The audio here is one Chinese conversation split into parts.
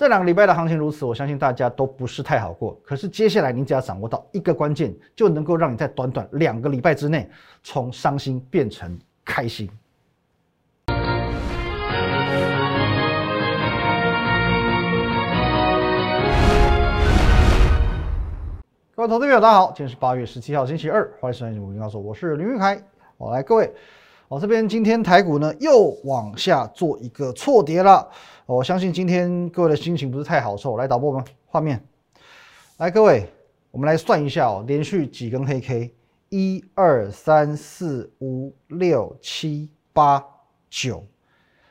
这两个礼拜的行情如此，我相信大家都不是太好过。可是接下来你只要掌握到一个关键，就能够让你在短短两个礼拜之内，从伤心变成开心。各位投资朋友，大家好，今天是八月十七号，星期二，欢迎收看《股民告诉我，是林玉凯。我来，各位，我这边今天台股呢又往下做一个错跌了。我相信今天各位的心情不是太好受。来导播们，画面，来各位，我们来算一下哦，连续几根黑 K，一二三四五六七八九，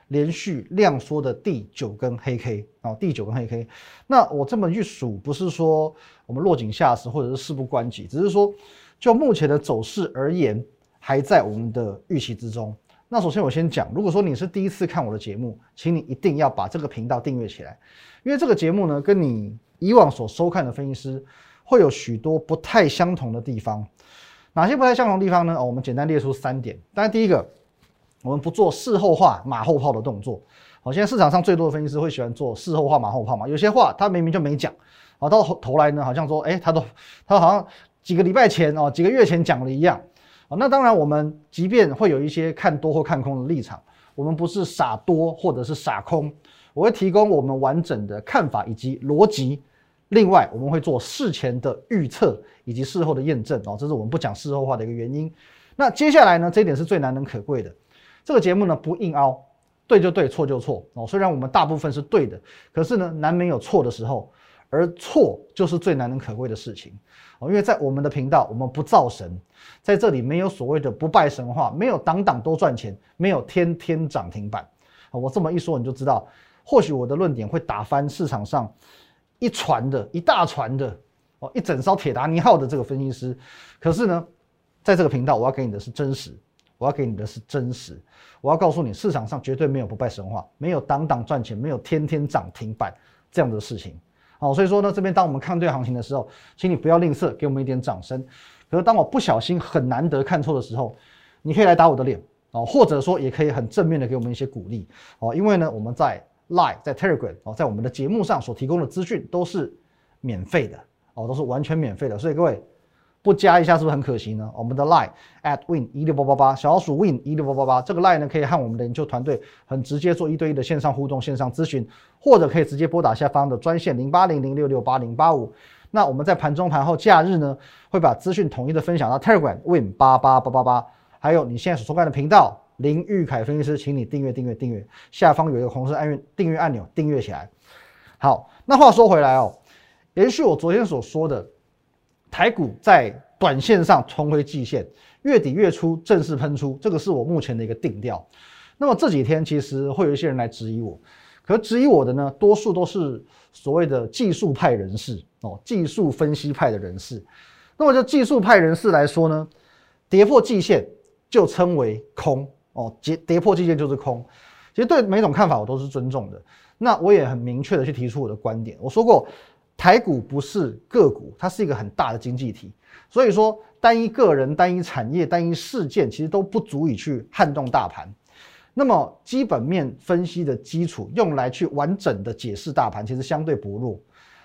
连续量缩的第九根黑 K 啊，第九根黑 K。那我这么去数，不是说我们落井下石或者是事不关己，只是说就目前的走势而言，还在我们的预期之中。那首先我先讲，如果说你是第一次看我的节目，请你一定要把这个频道订阅起来，因为这个节目呢，跟你以往所收看的分析师会有许多不太相同的地方。哪些不太相同的地方呢？哦，我们简单列出三点。当然，第一个，我们不做事后话马后炮的动作。好，现在市场上最多的分析师会喜欢做事后话马后炮嘛？有些话他明明就没讲，啊，到头来呢，好像说，哎，他都他好像几个礼拜前哦，几个月前讲了一样。啊，那当然，我们即便会有一些看多或看空的立场，我们不是傻多或者是傻空，我会提供我们完整的看法以及逻辑。另外，我们会做事前的预测以及事后的验证哦，这是我们不讲事后话的一个原因。那接下来呢，这一点是最难能可贵的。这个节目呢，不硬凹，对就对，错就错哦。虽然我们大部分是对的，可是呢，难免有错的时候，而错就是最难能可贵的事情。哦，因为在我们的频道，我们不造神，在这里没有所谓的不败神话，没有党党都赚钱，没有天天涨停板。我这么一说，你就知道，或许我的论点会打翻市场上一船的一大船的哦，一整艘铁达尼号的这个分析师。可是呢，在这个频道，我要给你的是真实，我要给你的是真实，我要告诉你，市场上绝对没有不败神话，没有党党赚钱，没有天天涨停板这样的事情。好，所以说呢，这边当我们看对行情的时候，请你不要吝啬，给我们一点掌声。可是当我不小心很难得看错的时候，你可以来打我的脸哦，或者说也可以很正面的给我们一些鼓励哦，因为呢，我们在 Live、在 Telegram 哦，在我们的节目上所提供的资讯都是免费的哦，都是完全免费的，所以各位。不加一下是不是很可惜呢？我们的 line at win 一六八八八，小老鼠 win 一六八八八，这个 line 呢可以和我们的研究团队很直接做一对一的线上互动、线上咨询，或者可以直接拨打下方的专线零八零零六六八零八五。那我们在盘中、盘后、假日呢，会把资讯统一的分享到 Telegram win 八八八八八，还有你现在所收看的频道林玉凯分析师，请你订阅、订阅、订阅，下方有一个红色按订阅按钮，订阅起来。好，那话说回来哦，延续我昨天所说的。台股在短线上重回季线，月底月初正式喷出，这个是我目前的一个定调。那么这几天其实会有一些人来质疑我，可质疑我的呢，多数都是所谓的技术派人士哦，技术分析派的人士。那么就技术派人士来说呢，跌破季线就称为空哦，跌跌破季线就是空。其实对每种看法我都是尊重的。那我也很明确的去提出我的观点，我说过。台股不是个股，它是一个很大的经济体，所以说单一个人、单一产业、单一事件，其实都不足以去撼动大盘。那么基本面分析的基础，用来去完整的解释大盘，其实相对薄弱。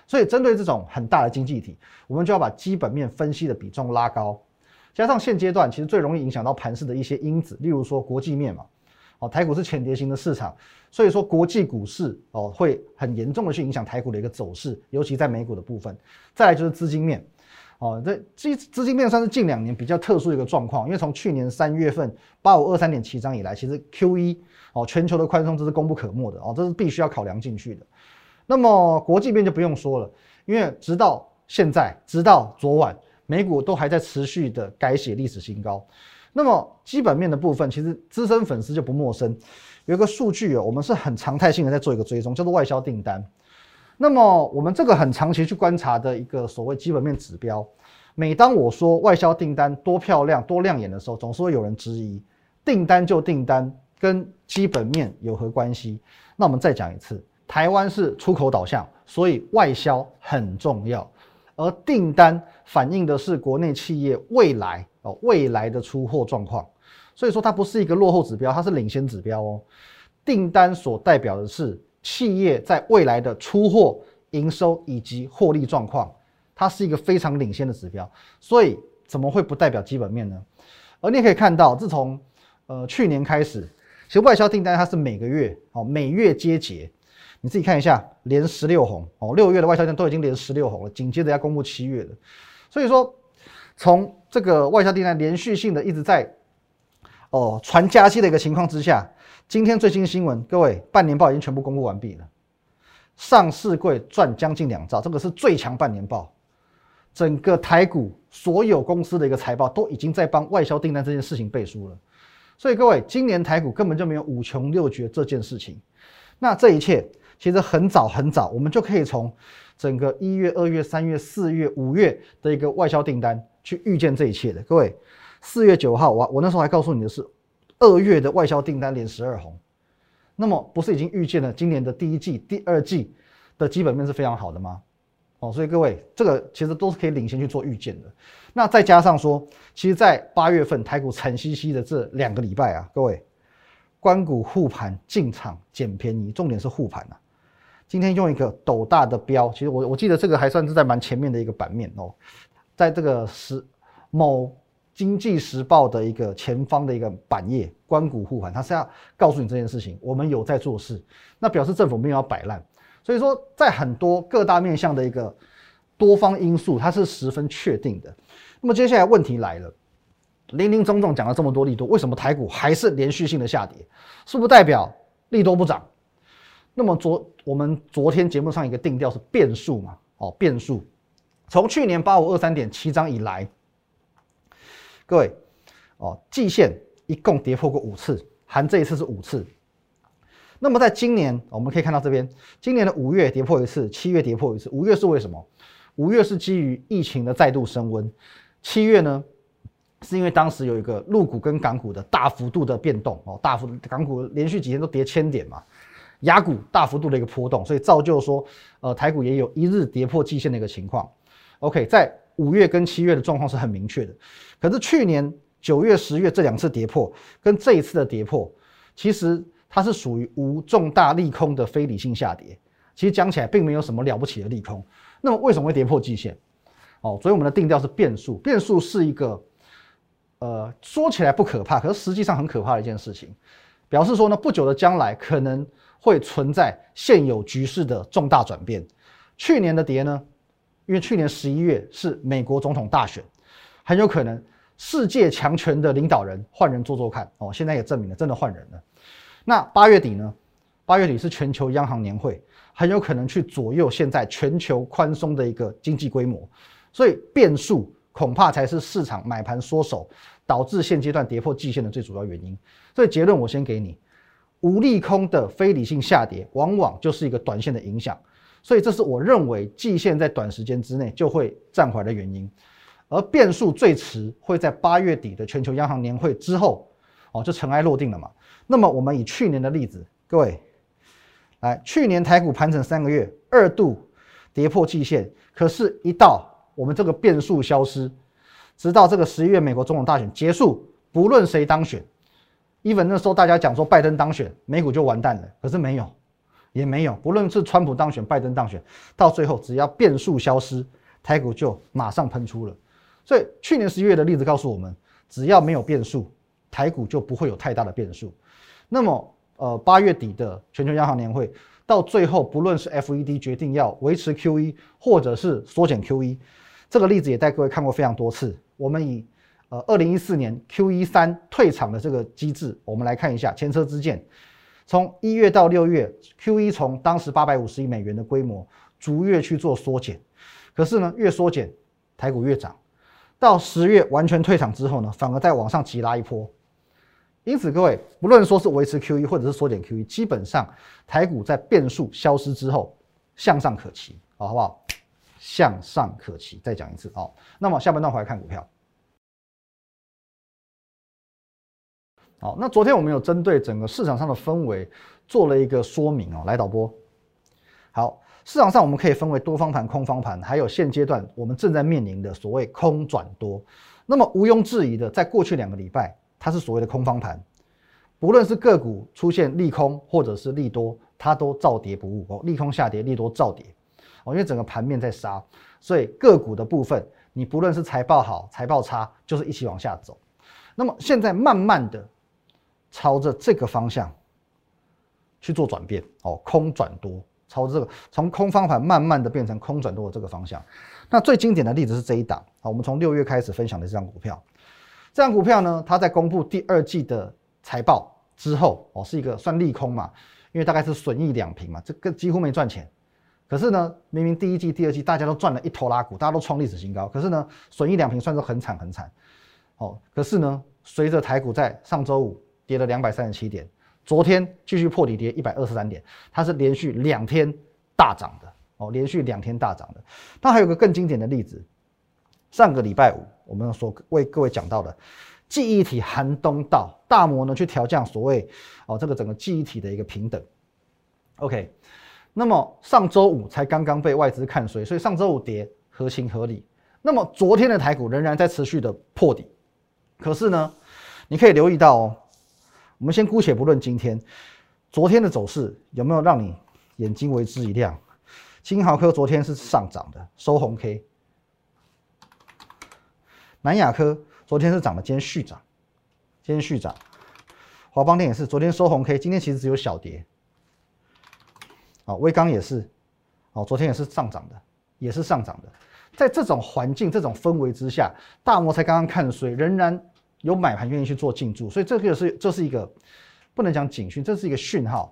所以针对这种很大的经济体，我们就要把基本面分析的比重拉高，加上现阶段其实最容易影响到盘势的一些因子，例如说国际面嘛。哦，台股是浅跌型的市场，所以说国际股市哦会很严重的去影响台股的一个走势，尤其在美股的部分。再来就是资金面，哦，这资资金面算是近两年比较特殊的一个状况，因为从去年三月份八五二三点七张以来，其实 Q 一哦全球的宽松这是功不可没的哦，这是必须要考量进去的。那么国际面就不用说了，因为直到现在，直到昨晚，美股都还在持续的改写历史新高。那么基本面的部分，其实资深粉丝就不陌生。有一个数据哦，我们是很常态性的在做一个追踪，叫做外销订单。那么我们这个很长期去观察的一个所谓基本面指标，每当我说外销订单多漂亮、多亮眼的时候，总是会有人质疑，订单就订单，跟基本面有何关系？那我们再讲一次，台湾是出口导向，所以外销很重要，而订单反映的是国内企业未来。哦，未来的出货状况，所以说它不是一个落后指标，它是领先指标哦。订单所代表的是企业在未来的出货、营收以及获利状况，它是一个非常领先的指标，所以怎么会不代表基本面呢？而你也可以看到，自从呃去年开始，其实外销订单它是每个月哦每月接结，你自己看一下，连十六红哦，六月的外销订单都已经连十六红了，紧接着要公布七月的，所以说从这个外销订单连续性的一直在哦传加息的一个情况之下。今天最新新闻，各位，半年报已经全部公布完毕了。上市柜赚将近两兆，这个是最强半年报。整个台股所有公司的一个财报都已经在帮外销订单这件事情背书了。所以各位，今年台股根本就没有五穷六绝这件事情。那这一切其实很早很早，我们就可以从整个一月、二月、三月、四月、五月的一个外销订单去预见这一切的。各位，四月九号，我我那时候还告诉你的是。二月的外销订单连十二红，那么不是已经预见了今年的第一季、第二季的基本面是非常好的吗？哦，所以各位，这个其实都是可以领先去做预见的。那再加上说，其实，在八月份台股惨兮兮的这两个礼拜啊，各位，关股护盘进场捡便宜，重点是护盘啊。今天用一个斗大的标，其实我我记得这个还算是在蛮前面的一个版面哦，在这个时某。经济时报的一个前方的一个版页，关谷护盘，它是要告诉你这件事情，我们有在做事，那表示政府没有要摆烂，所以说在很多各大面向的一个多方因素，它是十分确定的。那么接下来问题来了，林林总总讲了这么多利多，为什么台股还是连续性的下跌？是不是代表利多不涨？那么昨我们昨天节目上一个定调是变数嘛？哦，变数，从去年八五二三点七张以来。各位，哦，季线一共跌破过五次，含这一次是五次。那么在今年，我们可以看到这边，今年的五月跌破一次，七月跌破一次。五月是为什么？五月是基于疫情的再度升温，七月呢，是因为当时有一个陆股跟港股的大幅度的变动哦，大幅港股连续几天都跌千点嘛，雅股大幅度的一个波动，所以造就说，呃，台股也有一日跌破季线的一个情况。OK，在。五月跟七月的状况是很明确的，可是去年九月、十月这两次跌破，跟这一次的跌破，其实它是属于无重大利空的非理性下跌。其实讲起来并没有什么了不起的利空。那么为什么会跌破季线？哦，所以我们的定调是变数。变数是一个，呃，说起来不可怕，可是实际上很可怕的一件事情。表示说呢，不久的将来可能会存在现有局势的重大转变。去年的跌呢？因为去年十一月是美国总统大选，很有可能世界强权的领导人换人做做看哦。现在也证明了真的换人了。那八月底呢？八月底是全球央行年会，很有可能去左右现在全球宽松的一个经济规模。所以变数恐怕才是市场买盘缩手，导致现阶段跌破季线的最主要原因。所以结论我先给你：无利空的非理性下跌，往往就是一个短线的影响。所以这是我认为季线在短时间之内就会暂缓的原因，而变数最迟会在八月底的全球央行年会之后，哦，就尘埃落定了嘛。那么我们以去年的例子，各位，来，去年台股盘整三个月，二度跌破季线，可是，一到我们这个变数消失，直到这个十一月美国总统大选结束，不论谁当选，even 那时候大家讲说拜登当选，美股就完蛋了，可是没有。也没有，不论是川普当选、拜登当选，到最后只要变数消失，台股就马上喷出了。所以去年十一月的例子告诉我们，只要没有变数，台股就不会有太大的变数。那么，呃，八月底的全球央行年会，到最后不论是 FED 决定要维持 QE，或者是缩减 QE，这个例子也带各位看过非常多次。我们以呃二零一四年 Q 一三退场的这个机制，我们来看一下前车之鉴。从一月到六月，Q1 从当时八百五十亿美元的规模，逐月去做缩减，可是呢，越缩减，台股越涨。到十月完全退场之后呢，反而再往上急拉一波。因此，各位不论说是维持 Q1 或者是缩减 Q1，基本上台股在变数消失之后，向上可期，好不好？向上可期。再讲一次，好。那么下半段回来看股票。好，那昨天我们有针对整个市场上的氛围做了一个说明哦，来导播。好，市场上我们可以分为多方盘、空方盘，还有现阶段我们正在面临的所谓空转多。那么毋庸置疑的，在过去两个礼拜，它是所谓的空方盘，不论是个股出现利空或者是利多，它都照跌不误哦，利空下跌，利多照跌哦，因为整个盘面在杀，所以个股的部分，你不论是财报好、财报差，就是一起往下走。那么现在慢慢的朝着这个方向去做转变哦，空转多，朝这个从空方盘慢慢的变成空转多的这个方向。那最经典的例子是这一档啊，我们从六月开始分享的这张股票，这张股票呢，它在公布第二季的财报之后哦，是一个算利空嘛，因为大概是损益两平嘛，这个几乎没赚钱。可是呢，明明第一季、第二季大家都赚了一头拉股，大家都创历史新高，可是呢，损益两平算是很惨很惨。哦，可是呢，随着台股在上周五跌了两百三十七点，昨天继续破底跌一百二十三点，它是连续两天大涨的哦，连续两天大涨的。那还有个更经典的例子，上个礼拜五我们所为各位讲到的记忆体寒冬到，大摩呢去调降所谓哦这个整个记忆体的一个平等。OK，那么上周五才刚刚被外资看衰，所以上周五跌合情合理。那么昨天的台股仍然在持续的破底。可是呢，你可以留意到哦，我们先姑且不论今天、昨天的走势有没有让你眼睛为之一亮。金豪科昨天是上涨的，收红 K；南亚科昨天是涨的，今天续涨，今天续涨。华邦电也是昨天收红 K，今天其实只有小跌。啊，威刚也是，哦，昨天也是上涨的，也是上涨的。在这种环境、这种氛围之下，大摩才刚刚看衰，仍然有买盘愿意去做进驻，所以这个是这是一个不能讲警讯，这是一个讯号，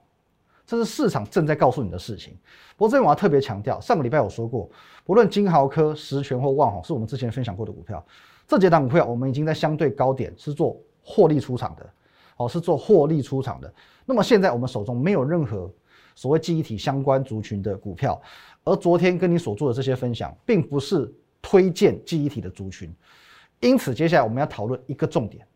这是市场正在告诉你的事情。不过这边我要特别强调，上个礼拜我说过，不论金豪科、实权或万宏，是我们之前分享过的股票，这几档股票我们已经在相对高点是做获利出场的，哦，是做获利出场的。那么现在我们手中没有任何所谓记忆体相关族群的股票。而昨天跟你所做的这些分享，并不是推荐记忆体的族群，因此接下来我们要讨论一个重点。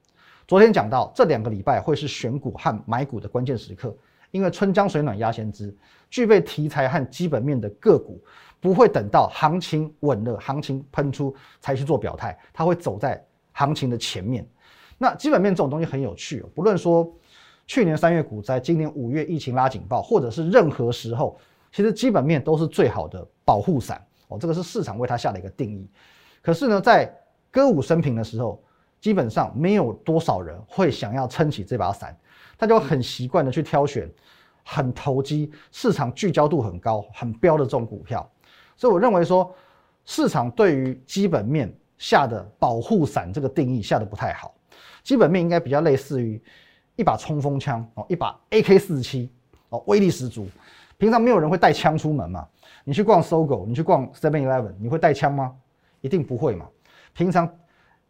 昨天讲到这两个礼拜会是选股和买股的关键时刻，因为春江水暖鸭先知，具备题材和基本面的个股，不会等到行情稳了、行情喷出才去做表态，它会走在行情的前面。那基本面这种东西很有趣，不论说去年三月股灾，今年五月疫情拉警报，或者是任何时候。其实基本面都是最好的保护伞哦，这个是市场为它下的一个定义。可是呢，在歌舞升平的时候，基本上没有多少人会想要撑起这把伞，他就很习惯的去挑选很投机、市场聚焦度很高、很标的这种股票。所以我认为说，市场对于基本面下的保护伞这个定义下的不太好。基本面应该比较类似于一把冲锋枪哦，一把 AK 四七哦，威力十足。平常没有人会带枪出门嘛？你去逛搜狗，你去逛 Seven Eleven，你会带枪吗？一定不会嘛。平常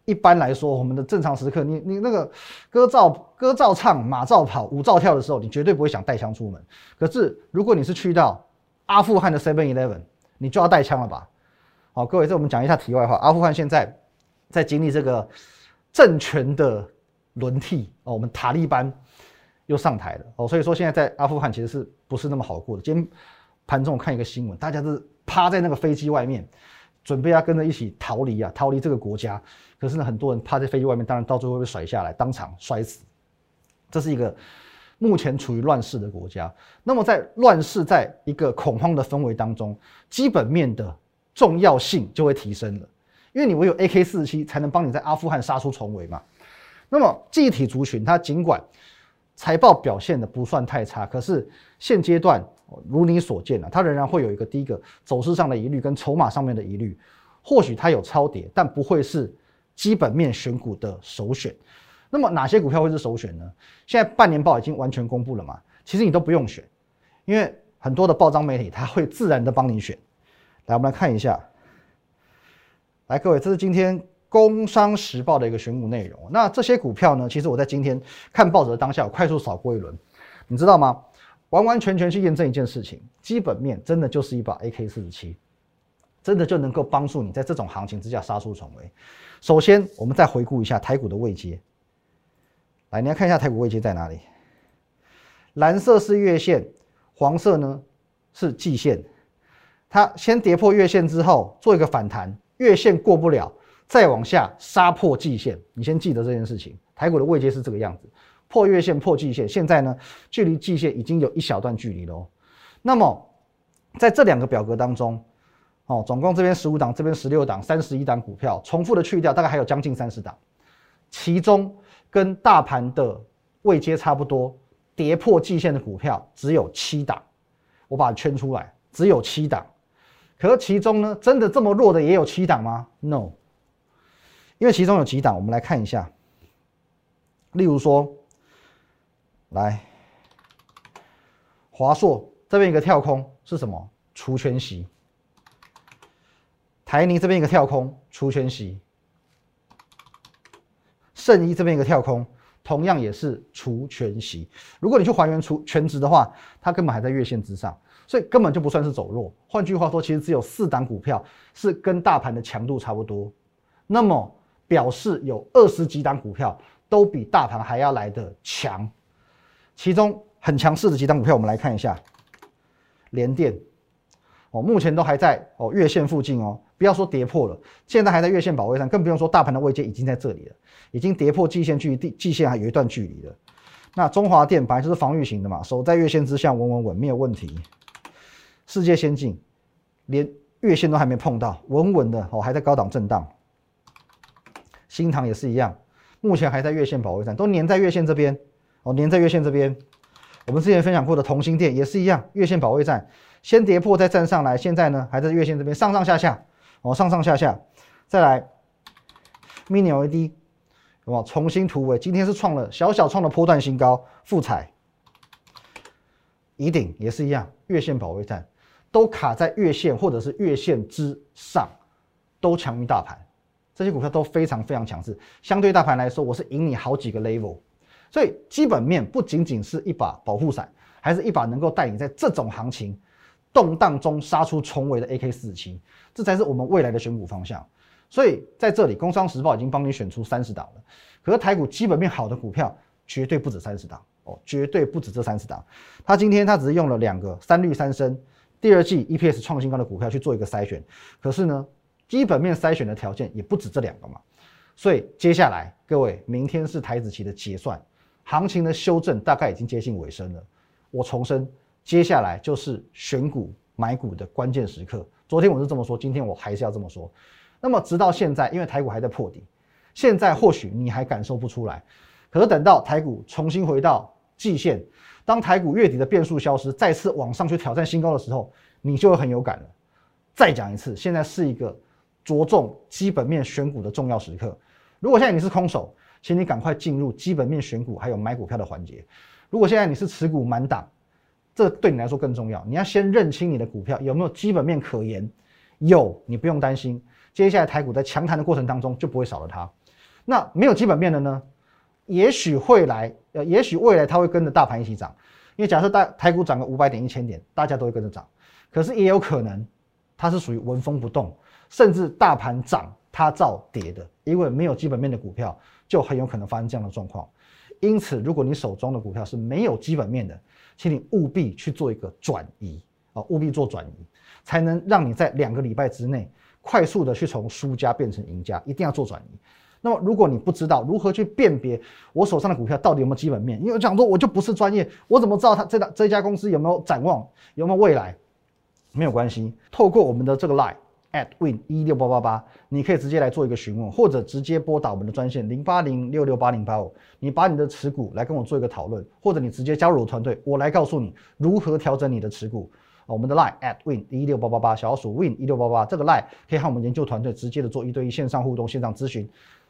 一般来说，我们的正常时刻，你你那个歌照歌照唱，马照跑，舞照跳的时候，你绝对不会想带枪出门。可是如果你是去到阿富汗的 Seven Eleven，你就要带枪了吧？好，各位，这我们讲一下题外话。阿富汗现在在经历这个政权的轮替哦，我们塔利班。又上台了哦，所以说现在在阿富汗其实是不是那么好过的？今天盘中我看一个新闻，大家是趴在那个飞机外面，准备要跟着一起逃离啊，逃离这个国家。可是呢，很多人趴在飞机外面，当然到最后被甩下来，当场摔死。这是一个目前处于乱世的国家。那么在乱世，在一个恐慌的氛围当中，基本面的重要性就会提升了，因为你唯有 AK 四七才能帮你在阿富汗杀出重围嘛。那么记忆体族群，它尽管财报表现的不算太差，可是现阶段如你所见啊，它仍然会有一个第一个走势上的疑虑跟筹码上面的疑虑，或许它有超跌，但不会是基本面选股的首选。那么哪些股票会是首选呢？现在半年报已经完全公布了嘛，其实你都不用选，因为很多的报章媒体它会自然的帮你选。来，我们来看一下，来各位，这是今天。工商时报的一个选股内容，那这些股票呢？其实我在今天看报纸的当下，我快速扫过一轮，你知道吗？完完全全去验证一件事情，基本面真的就是一把 AK 四十七，真的就能够帮助你在这种行情之下杀出重围。首先，我们再回顾一下台股的位阶，来，你要看一下台股位阶在哪里？蓝色是月线，黄色呢是季线，它先跌破月线之后做一个反弹，月线过不了。再往下杀破季线，你先记得这件事情。台股的位阶是这个样子，破月线、破季线，现在呢，距离季线已经有一小段距离了哦。那么在这两个表格当中，哦，总共这边十五档，这边十六档，三十一档股票，重复的去掉，大概还有将近三十档，其中跟大盘的位阶差不多，跌破季线的股票只有七档，我把它圈出来，只有七档。可是其中呢，真的这么弱的也有七档吗？No，因为其中有几档，我们来看一下。例如说，来华硕这边一个跳空是什么？除权息。台泥这边一个跳空除权息。圣一这边一个跳空，同样也是除权息。如果你去还原除全值的话，它根本还在月线之上。所以根本就不算是走弱。换句话说，其实只有四档股票是跟大盘的强度差不多，那么表示有二十几档股票都比大盘还要来的强。其中很强势的几档股票，我们来看一下，联电哦，目前都还在哦月线附近哦，不要说跌破了，现在还在月线保卫战，更不用说大盘的位阶已经在这里了，已经跌破季线距离，季线还有一段距离了。那中华电本来就是防御型的嘛，守在月线之下，稳稳稳，没有问题。世界先进，连月线都还没碰到，稳稳的哦，还在高档震荡。新塘也是一样，目前还在月线保卫战，都粘在月线这边哦，粘在月线这边。我们之前分享过的同心店也是一样，月线保卫战，先跌破再站上来，现在呢还在月线这边上上下下哦，上上下下。再来，mini LED，哦，重新突围，今天是创了小小创了波段新高，富彩、宜鼎也是一样，月线保卫战。都卡在月线或者是月线之上，都强于大盘，这些股票都非常非常强势。相对大盘来说，我是赢你好几个 level。所以基本面不仅仅是一把保护伞，还是一把能够带领在这种行情动荡中杀出重围的 AK 四七，这才是我们未来的选股方向。所以在这里，工商时报已经帮你选出三十档了。可是台股基本面好的股票绝对不止三十档哦，绝对不止这三十档。他今天他只是用了两个三绿三升。第二季 EPS 创新高的股票去做一个筛选，可是呢，基本面筛选的条件也不止这两个嘛，所以接下来各位，明天是台子期的结算，行情的修正大概已经接近尾声了。我重申，接下来就是选股买股的关键时刻。昨天我是这么说，今天我还是要这么说。那么直到现在，因为台股还在破底，现在或许你还感受不出来，可是等到台股重新回到季线。当台股月底的变数消失，再次往上去挑战新高的时候，你就会很有感了。再讲一次，现在是一个着重基本面选股的重要时刻。如果现在你是空手，请你赶快进入基本面选股还有买股票的环节。如果现在你是持股满档，这对你来说更重要。你要先认清你的股票有没有基本面可言，有你不用担心，接下来台股在强弹的过程当中就不会少了它。那没有基本面的呢？也许会来，呃，也许未来它会跟着大盘一起涨，因为假设大台股涨个五百点、一千点，大家都会跟着涨。可是也有可能，它是属于纹风不动，甚至大盘涨它照跌的，因为没有基本面的股票，就很有可能发生这样的状况。因此，如果你手中的股票是没有基本面的，请你务必去做一个转移啊，务必做转移，才能让你在两个礼拜之内快速的去从输家变成赢家，一定要做转移。那么，如果你不知道如何去辨别我手上的股票到底有没有基本面，因为讲说我就不是专业，我怎么知道它这档这家公司有没有展望，有没有未来？没有关系，透过我们的这个 line at win 一六八八八，你可以直接来做一个询问，或者直接拨打我们的专线零八零六六八零八五，你把你的持股来跟我做一个讨论，或者你直接加入我团队，我来告诉你如何调整你的持股。我们的 line at win 一六八八八，小老鼠 win 一六八八，这个 line 可以和我们研究团队直接的做一对一线上互动、线上咨询。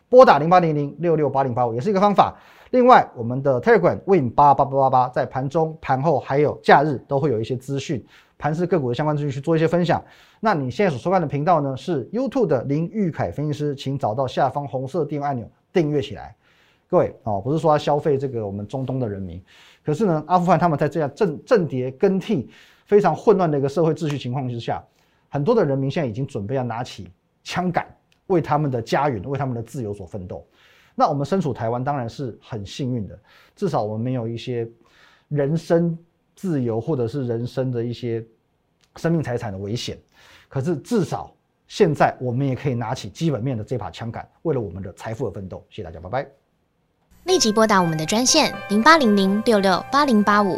拨打零八零零六六八零八五也是一个方法。另外，我们的 Telegram Win 八八八八八在盘中、盘后还有假日都会有一些资讯，盘市个股的相关资讯去做一些分享。那你现在所收看的频道呢是 YouTube 的林玉凯分析师，请找到下方红色订阅按钮订阅起来。各位哦，不是说要消费这个我们中东的人民，可是呢，阿富汗他们在这样政政谍更替非常混乱的一个社会秩序情况之下，很多的人民现在已经准备要拿起枪杆。为他们的家园、为他们的自由所奋斗。那我们身处台湾，当然是很幸运的，至少我们没有一些人身自由或者是人身的一些生命财产的危险。可是至少现在，我们也可以拿起基本面的这把枪杆，为了我们的财富而奋斗。谢谢大家，拜拜。立即拨打我们的专线零八零零六六八零八五